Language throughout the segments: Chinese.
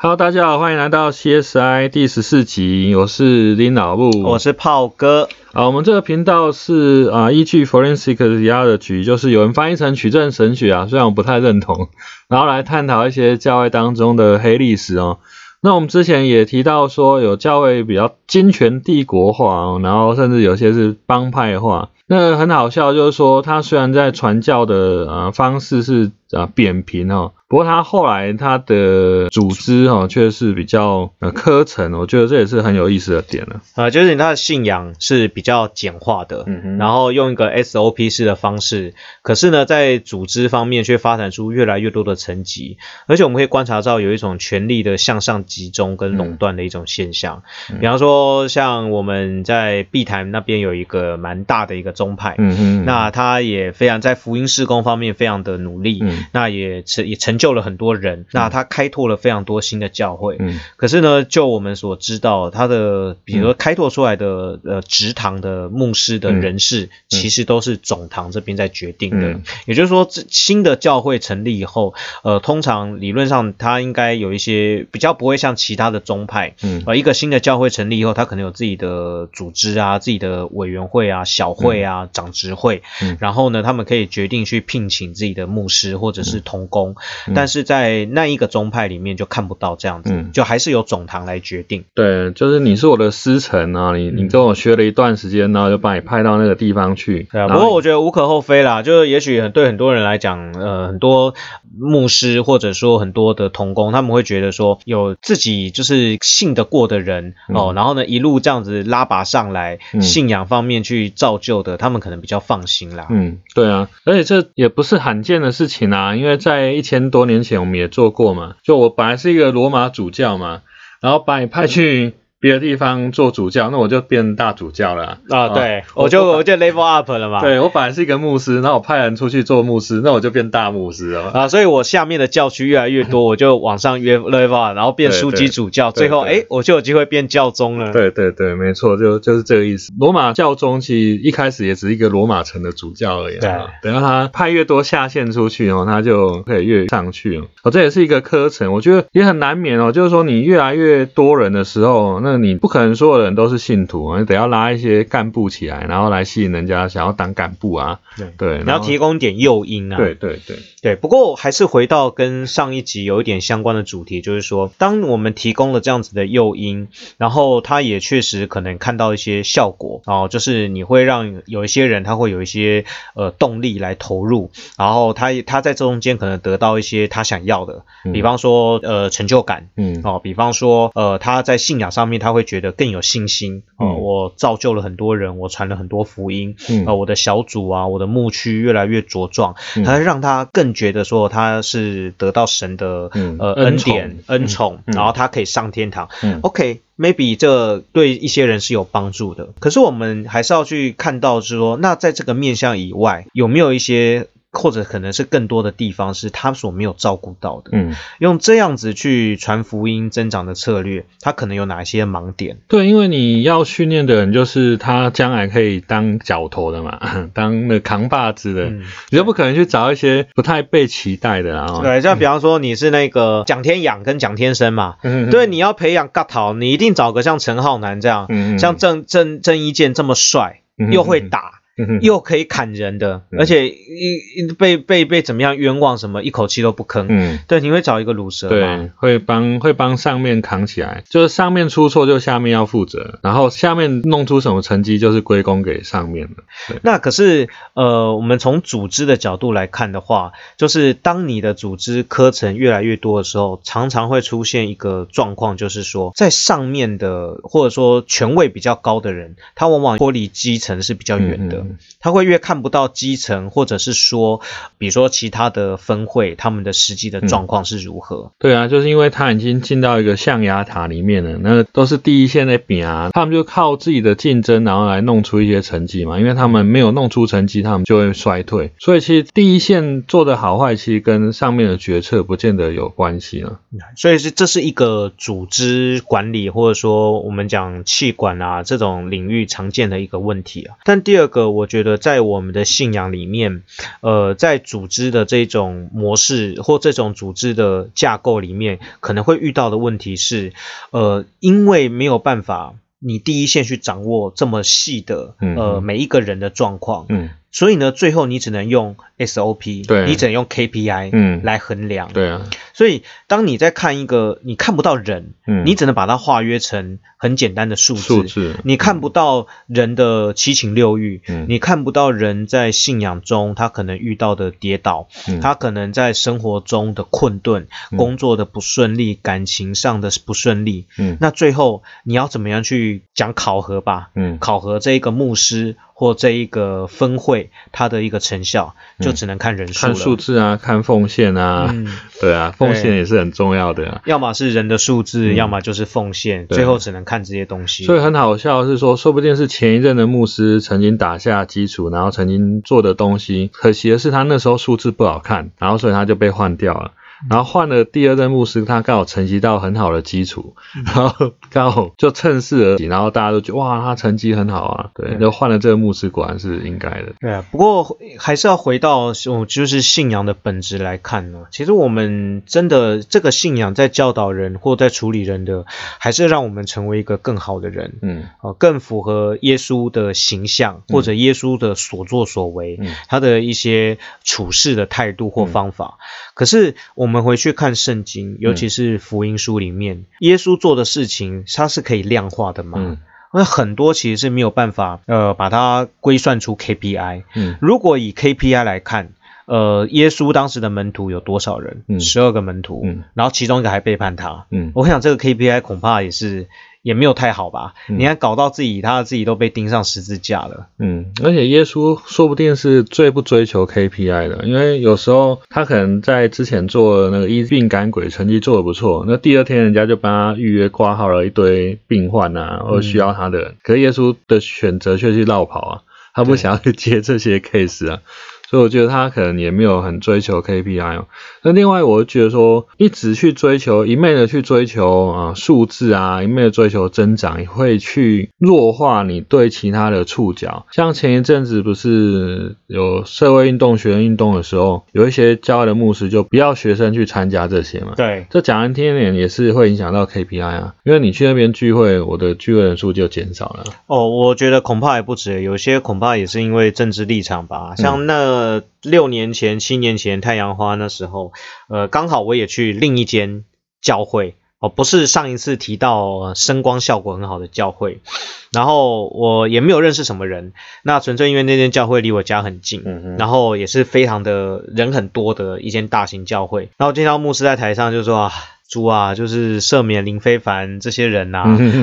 Hello，大家好，欢迎来到 CSI 第十四集，我是林老布，我是炮哥。啊，我们这个频道是啊，依据 Forensic Theology，就是有人翻译成取证神学啊，虽然我不太认同，然后来探讨一些教会当中的黑历史哦。那我们之前也提到说，有教会比较金权帝国化哦，然后甚至有些是帮派化。那很好笑，就是说他虽然在传教的呃方式是啊扁平哦。不过他后来他的组织哈却是比较呃科层，我觉得这也是很有意思的点了。啊，就是他的信仰是比较简化的，然后用一个 SOP 式的方式，可是呢，在组织方面却发展出越来越多的层级，而且我们可以观察到有一种权力的向上集中跟垄断的一种现象。比方说，像我们在碧潭那边有一个蛮大的一个宗派，嗯哼，那他也非常在福音事工方面非常的努力，嗯，那也成也成。救了很多人，那他开拓了非常多新的教会。嗯，可是呢，就我们所知道，他的比如说开拓出来的呃直堂的牧师的人事，其实都是总堂这边在决定的。也就是说，这新的教会成立以后，呃，通常理论上他应该有一些比较不会像其他的宗派，嗯，呃，一个新的教会成立以后，他可能有自己的组织啊、自己的委员会啊、小会啊、长执会，然后呢，他们可以决定去聘请自己的牧师或者是同工。但是在那一个宗派里面就看不到这样子，就还是由总堂来决定。对，就是你是我的师承啊，你你跟我学了一段时间，然后就把你派到那个地方去。对啊，不过我觉得无可厚非啦，就是也许对很多人来讲，呃，很多牧师或者说很多的童工，他们会觉得说有自己就是信得过的人哦，然后呢一路这样子拉拔上来，信仰方面去造就的，他们可能比较放心啦。嗯，对啊，而且这也不是罕见的事情啊，因为在一千多。多年前我们也做过嘛，就我本来是一个罗马主教嘛，然后把你派去。别的地方做主教，那我就变大主教了啊！对，我就我就 level up 了嘛。对我本来是一个牧师，那我派人出去做牧师，那我就变大牧师了啊！所以我下面的教区越来越多，我就往上约 level up，然后变书记主教，最后哎，我就有机会变教宗了。对对对，没错，就就是这个意思。罗马教宗其实一开始也只是一个罗马城的主教而已。对，等到他派越多下线出去哦，他就可以越上去哦。哦，这也是一个课程，我觉得也很难免哦。就是说，你越来越多人的时候，那你不可能。所有人都是信徒，你得要拉一些干部起来，然后来吸引人家想要当干部啊。对对，你要提供点诱因啊。对对对对。不过还是回到跟上一集有一点相关的主题，就是说，当我们提供了这样子的诱因，然后他也确实可能看到一些效果哦，就是你会让有一些人他会有一些呃动力来投入，然后他他在这中间可能得到一些他想要的，比方说呃成就感，嗯哦，比方说呃他在信仰上面他会觉得更有。信心啊！我造就了很多人，我传了很多福音啊！我的小组啊，我的牧区越来越茁壮，他让他更觉得说他是得到神的呃恩典恩宠，然后他可以上天堂。OK，maybe 这对一些人是有帮助的。可是我们还是要去看到，是说那在这个面向以外，有没有一些？或者可能是更多的地方是他所没有照顾到的。嗯，用这样子去传福音增长的策略，他可能有哪些盲点？对，因为你要训练的人就是他将来可以当角头的嘛，当那扛把子的，你就不可能去找一些不太被期待的啊。对，像比方说你是那个蒋天养跟蒋天生嘛，嗯对，你要培养嘎桃，你一定找个像陈浩南这样，嗯像郑郑郑伊健这么帅又会打。又可以砍人的，而且一被被被怎么样冤枉什么，一口气都不吭。嗯，对，你会找一个卤蛇对，会帮会帮上面扛起来，就是上面出错就下面要负责，然后下面弄出什么成绩就是归功给上面了。那可是呃，我们从组织的角度来看的话，就是当你的组织科层越来越多的时候，常常会出现一个状况，就是说在上面的或者说权位比较高的人，他往往脱离基层是比较远的。他会越看不到基层，或者是说，比如说其他的分会，他们的实际的状况是如何？对啊，就是因为他已经进到一个象牙塔里面了，那都是第一线的饼啊，他们就靠自己的竞争，然后来弄出一些成绩嘛。因为他们没有弄出成绩，他们就会衰退。所以其实第一线做的好坏，其实跟上面的决策不见得有关系了。所以是这是一个组织管理，或者说我们讲气管啊这种领域常见的一个问题啊。但第二个。我觉得在我们的信仰里面，呃，在组织的这种模式或这种组织的架构里面，可能会遇到的问题是，呃，因为没有办法，你第一线去掌握这么细的，呃，每一个人的状况，嗯。所以呢，最后你只能用 SOP，对，你只能用 KPI，嗯，来衡量，对啊。所以当你在看一个你看不到人，嗯，你只能把它化约成很简单的数字，数字，你看不到人的七情六欲，嗯，你看不到人在信仰中他可能遇到的跌倒，嗯，他可能在生活中的困顿，工作的不顺利，感情上的不顺利，嗯，那最后你要怎么样去讲考核吧？嗯，考核这一个牧师。或这一个分会，它的一个成效就只能看人数、看数字啊，看奉献啊，对啊，奉献也是很重要的。要么是人的素质，要么就是奉献，最后只能看这些东西。所以很好笑是说，说不定是前一任的牧师曾经打下基础，然后曾经做的东西，可惜的是他那时候数字不好看，然后所以他就被换掉了。然后换了第二任牧师，他刚好成绩到很好的基础，然后刚好就趁势而起，然后大家都觉得哇，他成绩很好啊，对，就换了这个牧师，果然是应该的。对啊，不过还是要回到就是信仰的本质来看呢。其实我们真的这个信仰在教导人或在处理人的，还是让我们成为一个更好的人，嗯，哦，更符合耶稣的形象或者耶稣的所作所为，他的一些处事的态度或方法。可是我。我们回去看圣经，尤其是福音书里面，耶稣做的事情，它是可以量化的嘛？那很多其实是没有办法，呃，把它归算出 KPI。嗯，如果以 KPI 来看，呃，耶稣当时的门徒有多少人？嗯，十二个门徒。嗯，然后其中一个还背叛他。嗯，我想这个 KPI 恐怕也是。也没有太好吧？你看搞到自己，他自己都被钉上十字架了。嗯，而且耶稣说不定是最不追求 KPI 的，因为有时候他可能在之前做那个医病赶鬼，成绩做的不错，那第二天人家就帮他预约挂号了一堆病患啊，或需要他的，可是耶稣的选择却去绕跑啊，他不想要去接这些 case 啊。所以我觉得他可能也没有很追求 KPI 哦。那另外，我觉得说一直去追求一昧的去追求啊数字啊，一昧的追求增长，也会去弱化你对其他的触角。像前一阵子不是有社会运动、学生运动的时候，有一些教会的牧师就不要学生去参加这些嘛。对，这讲难听点也是会影响到 KPI 啊，因为你去那边聚会，我的聚会人数就减少了。哦，我觉得恐怕也不止，有些恐怕也是因为政治立场吧，像那。呃，六年前、七年前，太阳花那时候，呃，刚好我也去另一间教会哦，不是上一次提到声光效果很好的教会，然后我也没有认识什么人，那纯粹因为那间教会离我家很近，然后也是非常的人很多的一间大型教会，然后见到牧师在台上就说啊。猪啊，就是赦免林非凡这些人呐，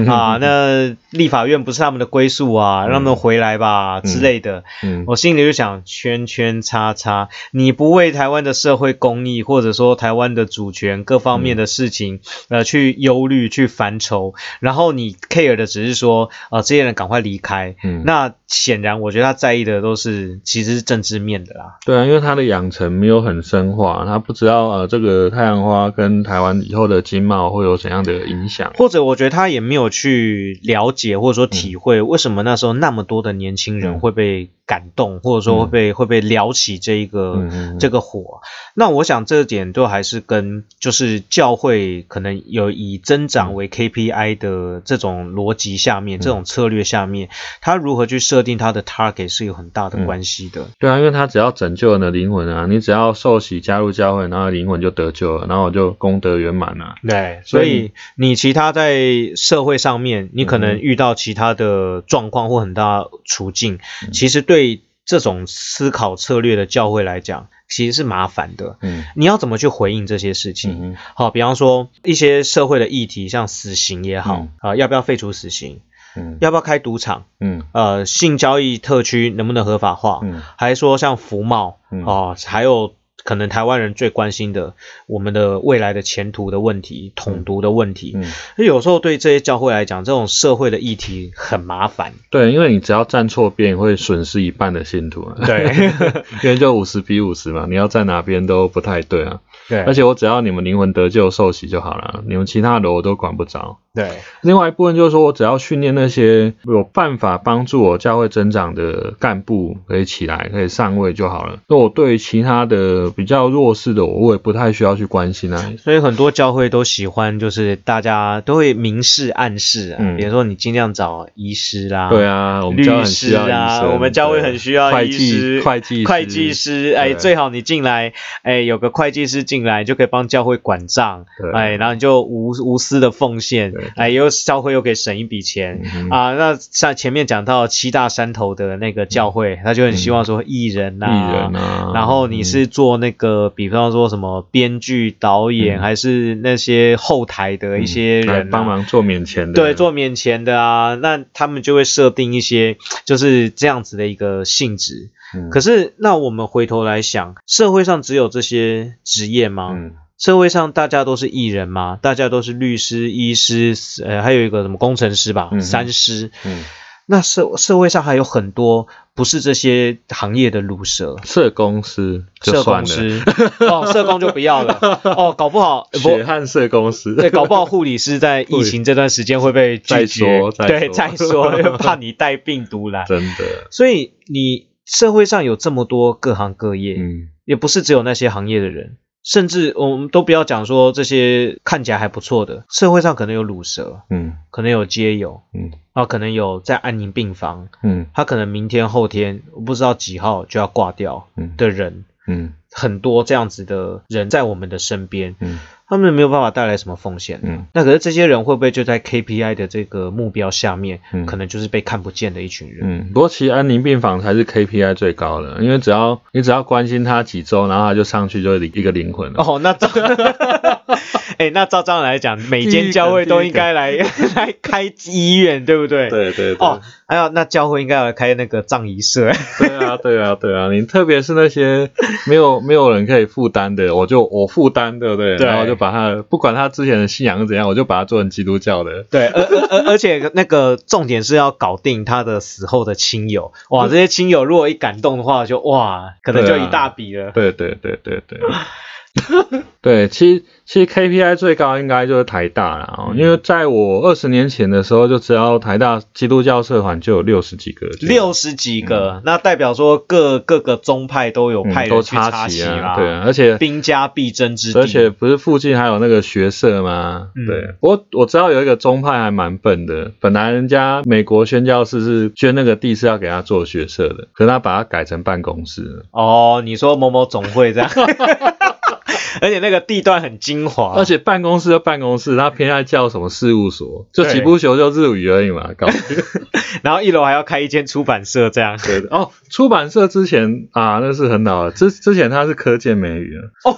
啊，那立法院不是他们的归宿啊，让他们回来吧之类的。我心里就想，圈圈叉叉，你不为台湾的社会公益，或者说台湾的主权各方面的事情，呃，去忧虑、去烦愁，然后你 care 的只是说，呃，这些人赶快离开。那显然，我觉得他在意的都是其实是政治面的啦。对啊，因为他的养成没有很深化，他不知道呃，这个太阳花跟台湾。后的经贸会有怎样的影响？或者我觉得他也没有去了解，或者说体会为什么那时候那么多的年轻人会被。感动，或者说会被会被撩起这一个这个火，那我想这点都还是跟就是教会可能有以增长为 KPI 的这种逻辑下面，这种策略下面，他如何去设定他的 target 是有很大的关系的。对啊，因为他只要拯救了灵魂啊，你只要受洗加入教会，然后灵魂就得救了，然后我就功德圆满了。对，所以你其他在社会上面，你可能遇到其他的状况或很大处境，其实对。对这种思考策略的教会来讲，其实是麻烦的。嗯，你要怎么去回应这些事情？好，比方说一些社会的议题，像死刑也好啊，要不要废除死刑？嗯，要不要开赌场？嗯，呃，性交易特区能不能合法化？嗯，还是说像服贸哦，还有。可能台湾人最关心的，我们的未来的前途的问题，统独的问题。嗯，有时候对这些教会来讲，这种社会的议题很麻烦。对，因为你只要站错边，会损失一半的信徒。对，因为就五十比五十嘛，你要在哪边都不太对啊。对，而且我只要你们灵魂得救受洗就好了，你们其他的我都管不着。对，另外一部分就是说我只要训练那些有办法帮助我教会增长的干部可以起来，可以上位就好了。那我对于其他的比较弱势的，我也不太需要去关心啊。所以很多教会都喜欢，就是大家都会明示暗示啊，比如说你尽量找医师啦，对啊，我们律师啊，我们教会很需要医师、会计、会计师，哎，最好你进来，哎，有个会计师进来就可以帮教会管账，哎，然后你就无无私的奉献。哎，又教会又可以省一笔钱啊！那像前面讲到七大山头的那个教会，他就很希望说艺人呐，艺人啊，然后你是做那个，比方说什么编剧、导演，还是那些后台的一些人帮忙做免钱的，对，做免钱的啊，那他们就会设定一些就是这样子的一个性质。可是，那我们回头来想，社会上只有这些职业吗？社会上大家都是艺人嘛，大家都是律师、医师，呃，还有一个什么工程师吧，三师。嗯，那社社会上还有很多不是这些行业的卤蛇，社公司，社公司。哦，社工就不要了。哦，搞不好 血汗社公司，对，搞不好护理师在疫情这段时间会被拒绝，对，再说，怕你带病毒来，真的。所以你社会上有这么多各行各业，嗯，也不是只有那些行业的人。甚至我们都不要讲说这些看起来还不错的，社会上可能有乳蛇，嗯，可能有街友，嗯，啊，可能有在安宁病房，嗯，他可能明天后天我不知道几号就要挂掉的人，嗯，很多这样子的人在我们的身边，嗯。他们没有办法带来什么风险，嗯，那可是这些人会不会就在 KPI 的这个目标下面，嗯，可能就是被看不见的一群人，嗯，不过其实安宁病房才是 KPI 最高的，因为只要你只要关心他几周，然后他就上去就是一个灵魂了。哦，那照，哎，那照这样来讲，每间教会都应该来 来开医院，对不对？对对对。哦，还有那教会应该要开那个葬仪社。对啊对啊对啊，你特别是那些没有没有人可以负担的，我就我负担，对不对？然后就。把他不管他之前的信仰是怎样，我就把他做成基督教的。对，而而而且那个重点是要搞定他的死后的亲友。哇，这些亲友如果一感动的话，就哇，可能就一大笔了。对对对对对。对，其实其实 KPI 最高应该就是台大了，因为在我二十年前的时候，就只要台大基督教社团就有六十几个，六十几个，那代表说各各个宗派都有派人去插旗啊，对，而且兵家必争之地，而且不是附近还有那个学社吗？对，我我知道有一个宗派还蛮笨的，本来人家美国宣教士是捐那个地是要给他做学社的，可是他把它改成办公室。哦，你说某某总会这样。而且那个地段很精华，而且办公室就办公室，他偏爱叫什么事务所，就几步球就日语而已嘛，搞。然后一楼还要开一间出版社，这样。对的哦，出版社之前啊，那是很老了，之之前他是科建美语 哦，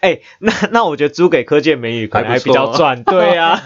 哎，那那我觉得租给科建美语可能还比较赚，对呀。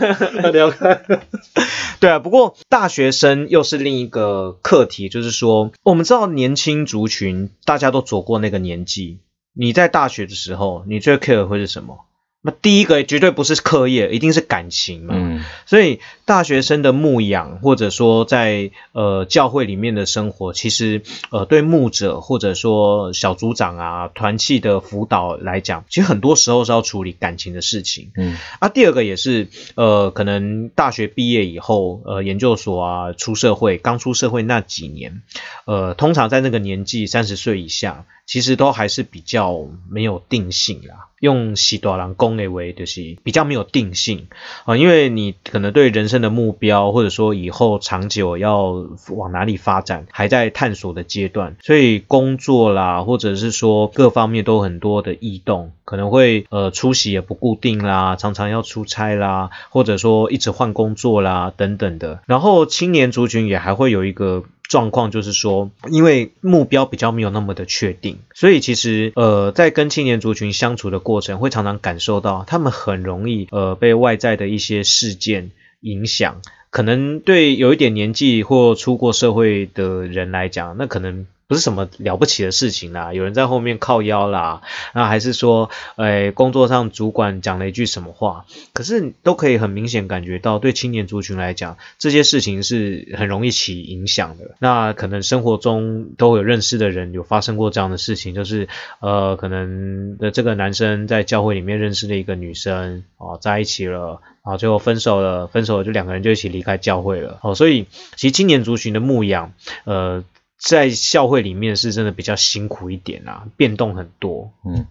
对啊，不过大学生又是另一个课题，就是说，我们知道年轻族群大家都走过那个年纪。你在大学的时候，你最 care 会是什么？那第一个绝对不是课业，一定是感情嘛。嗯，所以大学生的牧养，或者说在呃教会里面的生活，其实呃对牧者或者说小组长啊团契的辅导来讲，其实很多时候是要处理感情的事情。嗯，啊，第二个也是呃可能大学毕业以后，呃研究所啊出社会，刚出社会那几年，呃通常在那个年纪三十岁以下。其实都还是比较没有定性啦，用喜多郎公类为就是比较没有定性啊，因为你可能对人生的目标，或者说以后长久要往哪里发展，还在探索的阶段，所以工作啦，或者是说各方面都很多的异动，可能会呃出席也不固定啦，常常要出差啦，或者说一直换工作啦等等的，然后青年族群也还会有一个。状况就是说，因为目标比较没有那么的确定，所以其实呃，在跟青年族群相处的过程，会常常感受到他们很容易呃被外在的一些事件影响。可能对有一点年纪或出过社会的人来讲，那可能。不是什么了不起的事情啦，有人在后面靠腰啦，那还是说，哎，工作上主管讲了一句什么话，可是都可以很明显感觉到，对青年族群来讲，这些事情是很容易起影响的。那可能生活中都有认识的人有发生过这样的事情，就是呃，可能的这个男生在教会里面认识了一个女生，哦，在一起了，啊，最后分手了，分手了就两个人就一起离开教会了，哦，所以其实青年族群的牧养，呃。在校会里面是真的比较辛苦一点啊，变动很多。嗯，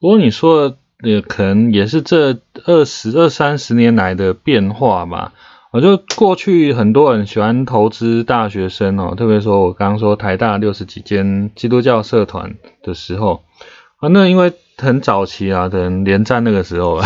不过你说的可能也是这二十二三十年来的变化吧。我就过去很多人喜欢投资大学生哦，特别说我刚刚说台大六十几间基督教社团的时候啊，那因为很早期啊，可能连战那个时候，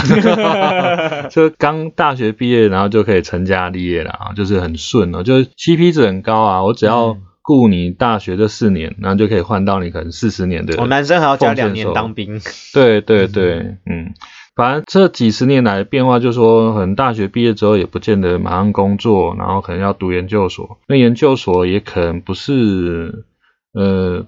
就刚大学毕业，然后就可以成家立业了啊，就是很顺哦，就是 CP 值很高啊，我只要。雇你大学这四年，然后就可以换到你可能四十年的。哦，男生还要加两年当兵。对对对，嗯，反正这几十年来的变化，就是说，可能大学毕业之后也不见得马上工作，然后可能要读研究所。那研究所也可能不是，呃，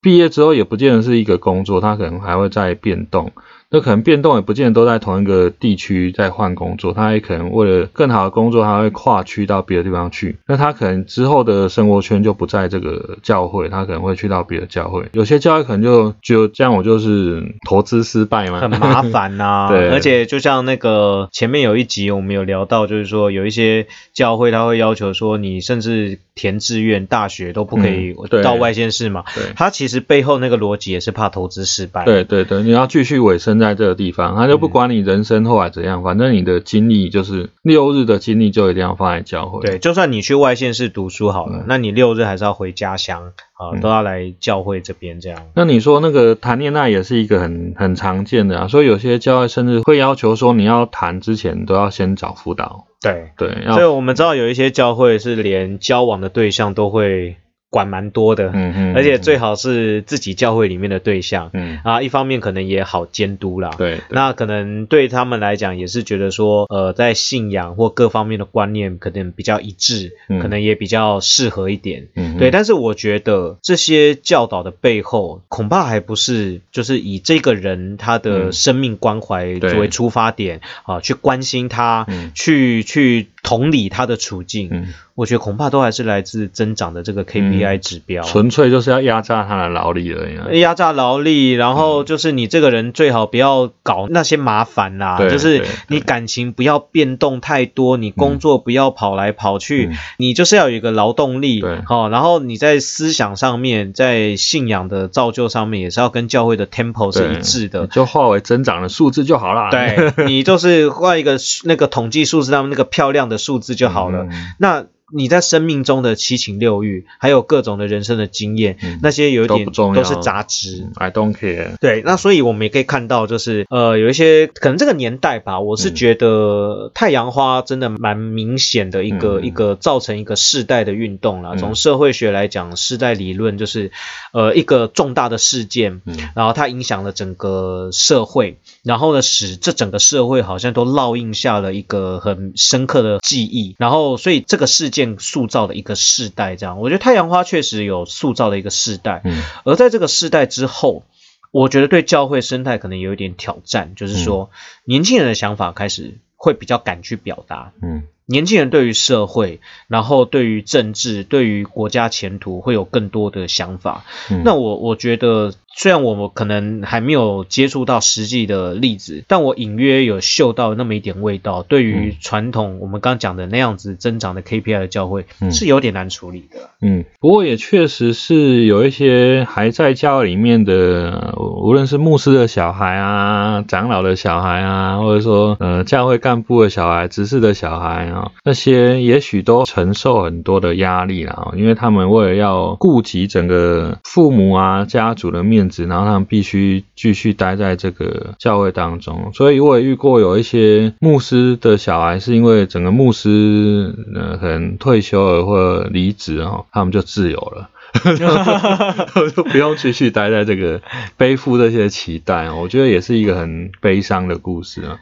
毕业之后也不见得是一个工作，它可能还会再变动。那可能变动也不见得都在同一个地区在换工作，他也可能为了更好的工作，他会跨区到别的地方去。那他可能之后的生活圈就不在这个教会，他可能会去到别的教会。有些教会可能就就这样，我就是投资失败嘛，很麻烦呐。对，而且就像那个前面有一集我们有聊到，就是说有一些教会他会要求说，你甚至填志愿大学都不可以到外县市嘛。对，他其实背后那个逻辑也是怕投资失败。对对对，你要继续委身。在这个地方，他就不管你人生后来怎样，反正你的精力就是六日的精力就一定要放在教会。对，就算你去外县市读书好了，那你六日还是要回家乡啊，都要来教会这边这样。那你说那个谈恋爱也是一个很很常见的啊，所以有些教会甚至会要求说，你要谈之前都要先找辅导。对对，所以我们知道有一些教会是连交往的对象都会。管蛮多的，嗯嗯，而且最好是自己教会里面的对象，嗯。啊，一方面可能也好监督啦，对，那可能对他们来讲也是觉得说，呃，在信仰或各方面的观念可能比较一致，可能也比较适合一点，嗯，对。但是我觉得这些教导的背后，恐怕还不是就是以这个人他的生命关怀作为出发点啊，去关心他，去去。同理他的处境，嗯，我觉得恐怕都还是来自增长的这个 KPI 指标，纯粹就是要压榨他的劳力而已。压榨劳力，然后就是你这个人最好不要搞那些麻烦啦，就是你感情不要变动太多，你工作不要跑来跑去，你就是要有一个劳动力，好，然后你在思想上面，在信仰的造就上面，也是要跟教会的 tempo 是一致的，就化为增长的数字就好了。对你就是画一个那个统计数字上面那个漂亮的。的数字就好了。那。你在生命中的七情六欲，还有各种的人生的经验，那些有一点都是杂质。I don't care。对，那所以我们也可以看到，就是呃，有一些可能这个年代吧，我是觉得太阳花真的蛮明显的一个一个造成一个世代的运动了。从社会学来讲，世代理论就是呃一个重大的事件，然后它影响了整个社会，然后呢使这整个社会好像都烙印下了一个很深刻的记忆，然后所以这个事件。塑造的一个世代，这样，我觉得太阳花确实有塑造的一个世代。嗯，而在这个世代之后，我觉得对教会生态可能有一点挑战，就是说，年轻人的想法开始会比较敢去表达。嗯。年轻人对于社会，然后对于政治，对于国家前途会有更多的想法。那我我觉得，虽然我们可能还没有接触到实际的例子，但我隐约有嗅到那么一点味道。对于传统我们刚讲的那样子增长的 KPI 的教会，是有点难处理的。嗯，不过也确实是有一些还在教会里面的，无论是牧师的小孩啊、长老的小孩啊，或者说呃教会干部的小孩、执事的小孩啊。那些也许都承受很多的压力啦，因为他们为了要顾及整个父母啊家族的面然后他们必须继续待在这个教会当中。所以我也遇过有一些牧师的小孩，是因为整个牧师呃可能退休了或离职哦，他们就自由了，就不用继续待在这个背负这些期待。我觉得也是一个很悲伤的故事啊。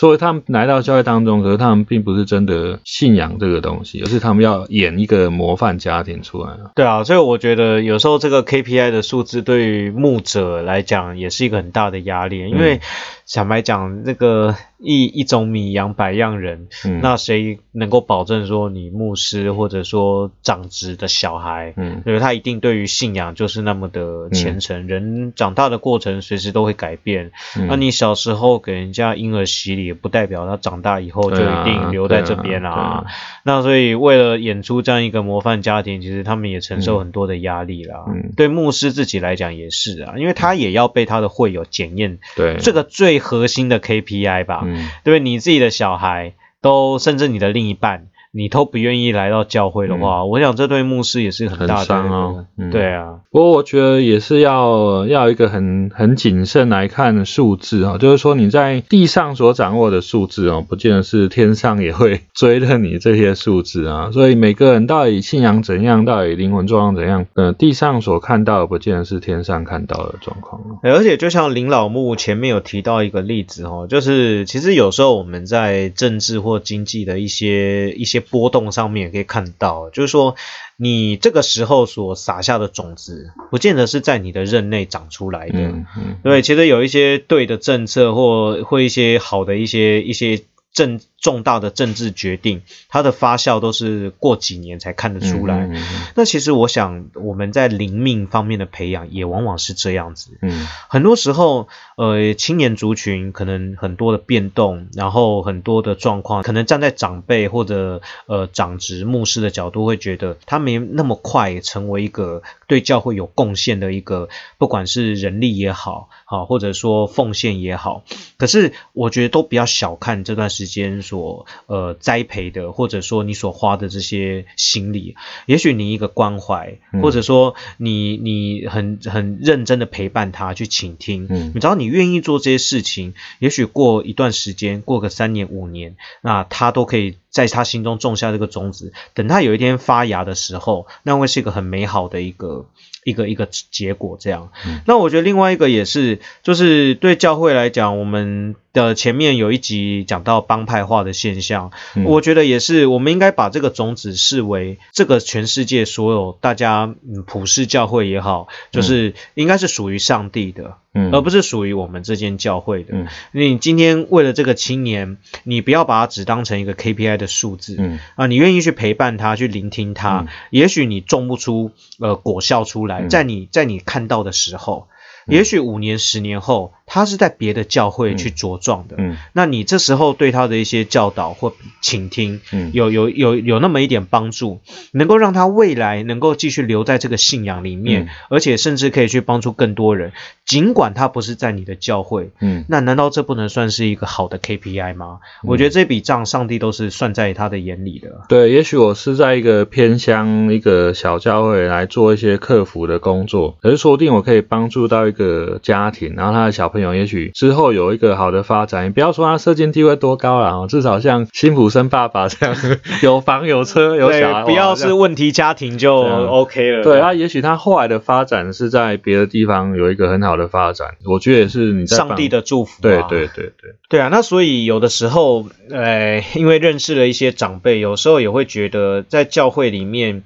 所以他们来到教会当中，可是他们并不是真的信仰这个东西，而是他们要演一个模范家庭出来。对啊，所以我觉得有时候这个 KPI 的数字对于牧者来讲也是一个很大的压力，因为坦白讲，那个。一一种米养百样人，那谁能够保证说你牧师或者说长子的小孩，嗯，因为他一定对于信仰就是那么的虔诚。人长大的过程随时都会改变，那你小时候给人家婴儿洗礼，不代表他长大以后就一定留在这边啊。那所以为了演出这样一个模范家庭，其实他们也承受很多的压力啦。对牧师自己来讲也是啊，因为他也要被他的会友检验，对这个最核心的 KPI 吧。对你自己的小孩，都甚至你的另一半。你都不愿意来到教会的话，我想这对牧师也是很大的哦。对啊，不过我觉得也是要要一个很很谨慎来看数字啊，就是说你在地上所掌握的数字哦，不见得是天上也会追着你这些数字啊。所以每个人到底信仰怎样，到底灵魂状况怎样，呃，地上所看到的不见得是天上看到的状况。而且就像林老木前面有提到一个例子哦，就是其实有时候我们在政治或经济的一些一些。波动上面也可以看到，就是说你这个时候所撒下的种子，不见得是在你的任内长出来的。对，其实有一些对的政策或或一些好的一些一些政。重大的政治决定，它的发酵都是过几年才看得出来。那其实我想，我们在灵命方面的培养也往往是这样子。嗯，很多时候，呃，青年族群可能很多的变动，然后很多的状况，可能站在长辈或者呃长职牧师的角度，会觉得他没那么快成为一个对教会有贡献的一个，不管是人力也好，好或者说奉献也好。可是我觉得都比较小看这段时间。所呃栽培的，或者说你所花的这些心力，也许你一个关怀，或者说你你很很认真的陪伴他去倾听，嗯，你知道你愿意做这些事情，也许过一段时间，过个三年五年，那他都可以在他心中种下这个种子，等他有一天发芽的时候，那会是一个很美好的一个。一个一个结果这样，那我觉得另外一个也是，就是对教会来讲，我们的前面有一集讲到帮派化的现象，我觉得也是，我们应该把这个种子视为这个全世界所有大家嗯普世教会也好，就是应该是属于上帝的。嗯，而不是属于我们这间教会的。嗯，你今天为了这个青年，你不要把它只当成一个 KPI 的数字。嗯，啊，你愿意去陪伴他，去聆听他，也许你种不出呃果效出来，在你在你看到的时候，也许五年十年后。他是在别的教会去茁壮的，嗯，那你这时候对他的一些教导或倾听，嗯，有有有有那么一点帮助，能够让他未来能够继续留在这个信仰里面，而且甚至可以去帮助更多人，尽管他不是在你的教会，嗯，那难道这不能算是一个好的 KPI 吗？我觉得这笔账上帝都是算在他的眼里的。对，也许我是在一个偏乡一个小教会来做一些客服的工作，可是说不定我可以帮助到一个家庭，然后他的小朋友。也许之后有一个好的发展，你不要说他社经地位多高了至少像辛普森爸爸这样，有房有车有小孩，不要是问题家庭就 OK 了。对啊，也许他后来的发展是在别的地方有一个很好的发展，我觉得也是你上帝的祝福。对对对对，对啊，那所以有的时候，呃，因为认识了一些长辈，有时候也会觉得在教会里面。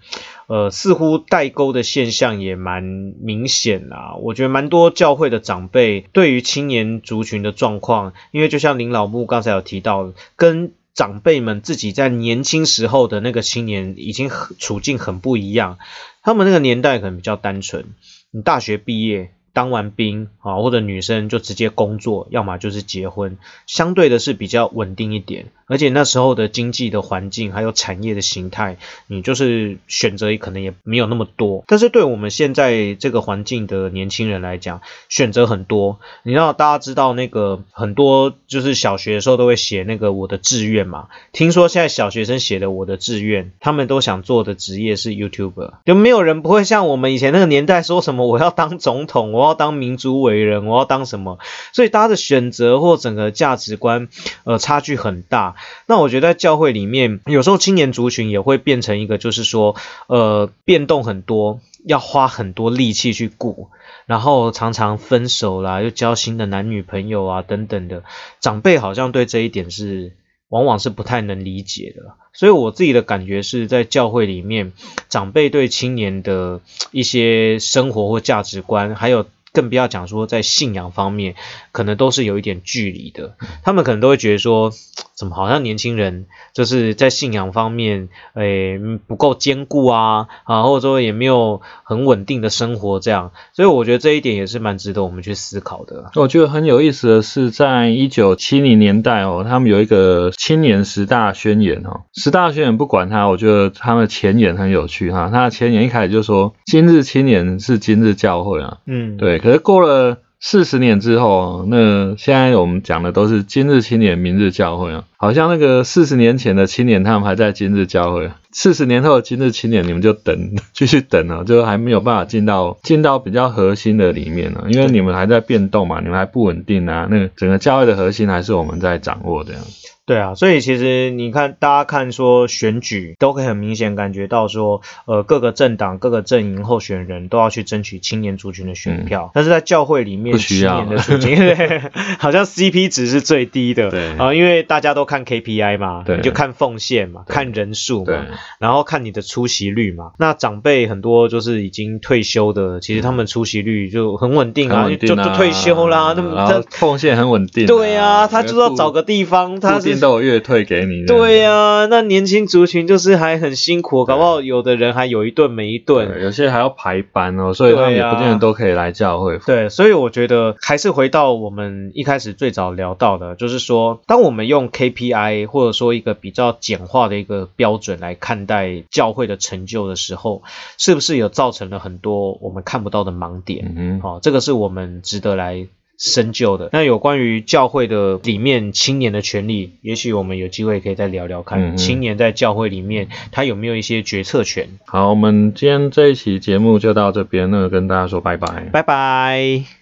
呃，似乎代沟的现象也蛮明显啊。我觉得蛮多教会的长辈对于青年族群的状况，因为就像林老木刚才有提到，跟长辈们自己在年轻时候的那个青年已经处境很不一样。他们那个年代可能比较单纯，你大学毕业。当完兵啊，或者女生就直接工作，要么就是结婚，相对的是比较稳定一点。而且那时候的经济的环境还有产业的形态，你就是选择可能也没有那么多。但是对我们现在这个环境的年轻人来讲，选择很多。你知道大家知道那个很多就是小学的时候都会写那个我的志愿嘛？听说现在小学生写的我的志愿，他们都想做的职业是 YouTuber，就没有人不会像我们以前那个年代说什么我要当总统我。我要当民族伟人，我要当什么？所以大家的选择或整个价值观，呃，差距很大。那我觉得在教会里面，有时候青年族群也会变成一个，就是说，呃，变动很多。要花很多力气去顾，然后常常分手啦，又交新的男女朋友啊等等的，长辈好像对这一点是往往是不太能理解的。所以我自己的感觉是在教会里面，长辈对青年的一些生活或价值观，还有。更不要讲说在信仰方面，可能都是有一点距离的。他们可能都会觉得说，怎么好像年轻人就是在信仰方面，诶不够坚固啊，啊或者说也没有很稳定的生活这样。所以我觉得这一点也是蛮值得我们去思考的。我觉得很有意思的是，在一九七零年代哦，他们有一个青年十大宣言哦，十大宣言不管它，我觉得他们前言很有趣哈。他的前言一开始就说，今日青年是今日教会啊，嗯，对。可是过了四十年之后，那现在我们讲的都是今日青年，明日教会啊，好像那个四十年前的青年，他们还在今日教会；四十年后的今日青年，你们就等，继续等啊，就还没有办法进到进到比较核心的里面呢，因为你们还在变动嘛，你们还不稳定啊，那个整个教会的核心还是我们在掌握这样。对啊，所以其实你看，大家看说选举，都可以很明显感觉到说，呃，各个政党、各个阵营候选人都要去争取青年族群的选票，但是在教会里面，青年的族群 好像 CP 值是最低的，对。啊，因为大家都看 KPI 嘛，你就看奉献嘛，看人数嘛，然后看你的出席率嘛。那长辈很多就是已经退休的，其实他们出席率就很稳定啊，就就退休啦，那么奉献很稳定，对啊，他就要找个地方，他是。都有月退给你。对呀，那年轻族群就是还很辛苦，搞不好有的人还有一顿没一顿，有些还要排班哦，所以他们也不见得都可以来教会。对，所以我觉得还是回到我们一开始最早聊到的，就是说，当我们用 KPI 或者说一个比较简化的一个标准来看待教会的成就的时候，是不是有造成了很多我们看不到的盲点？嗯，好，这个是我们值得来。深究的那有关于教会的里面青年的权利，也许我们有机会可以再聊聊看，青年在教会里面他有没有一些决策权？好，我们今天这一期节目就到这边，那跟大家说拜拜，拜拜。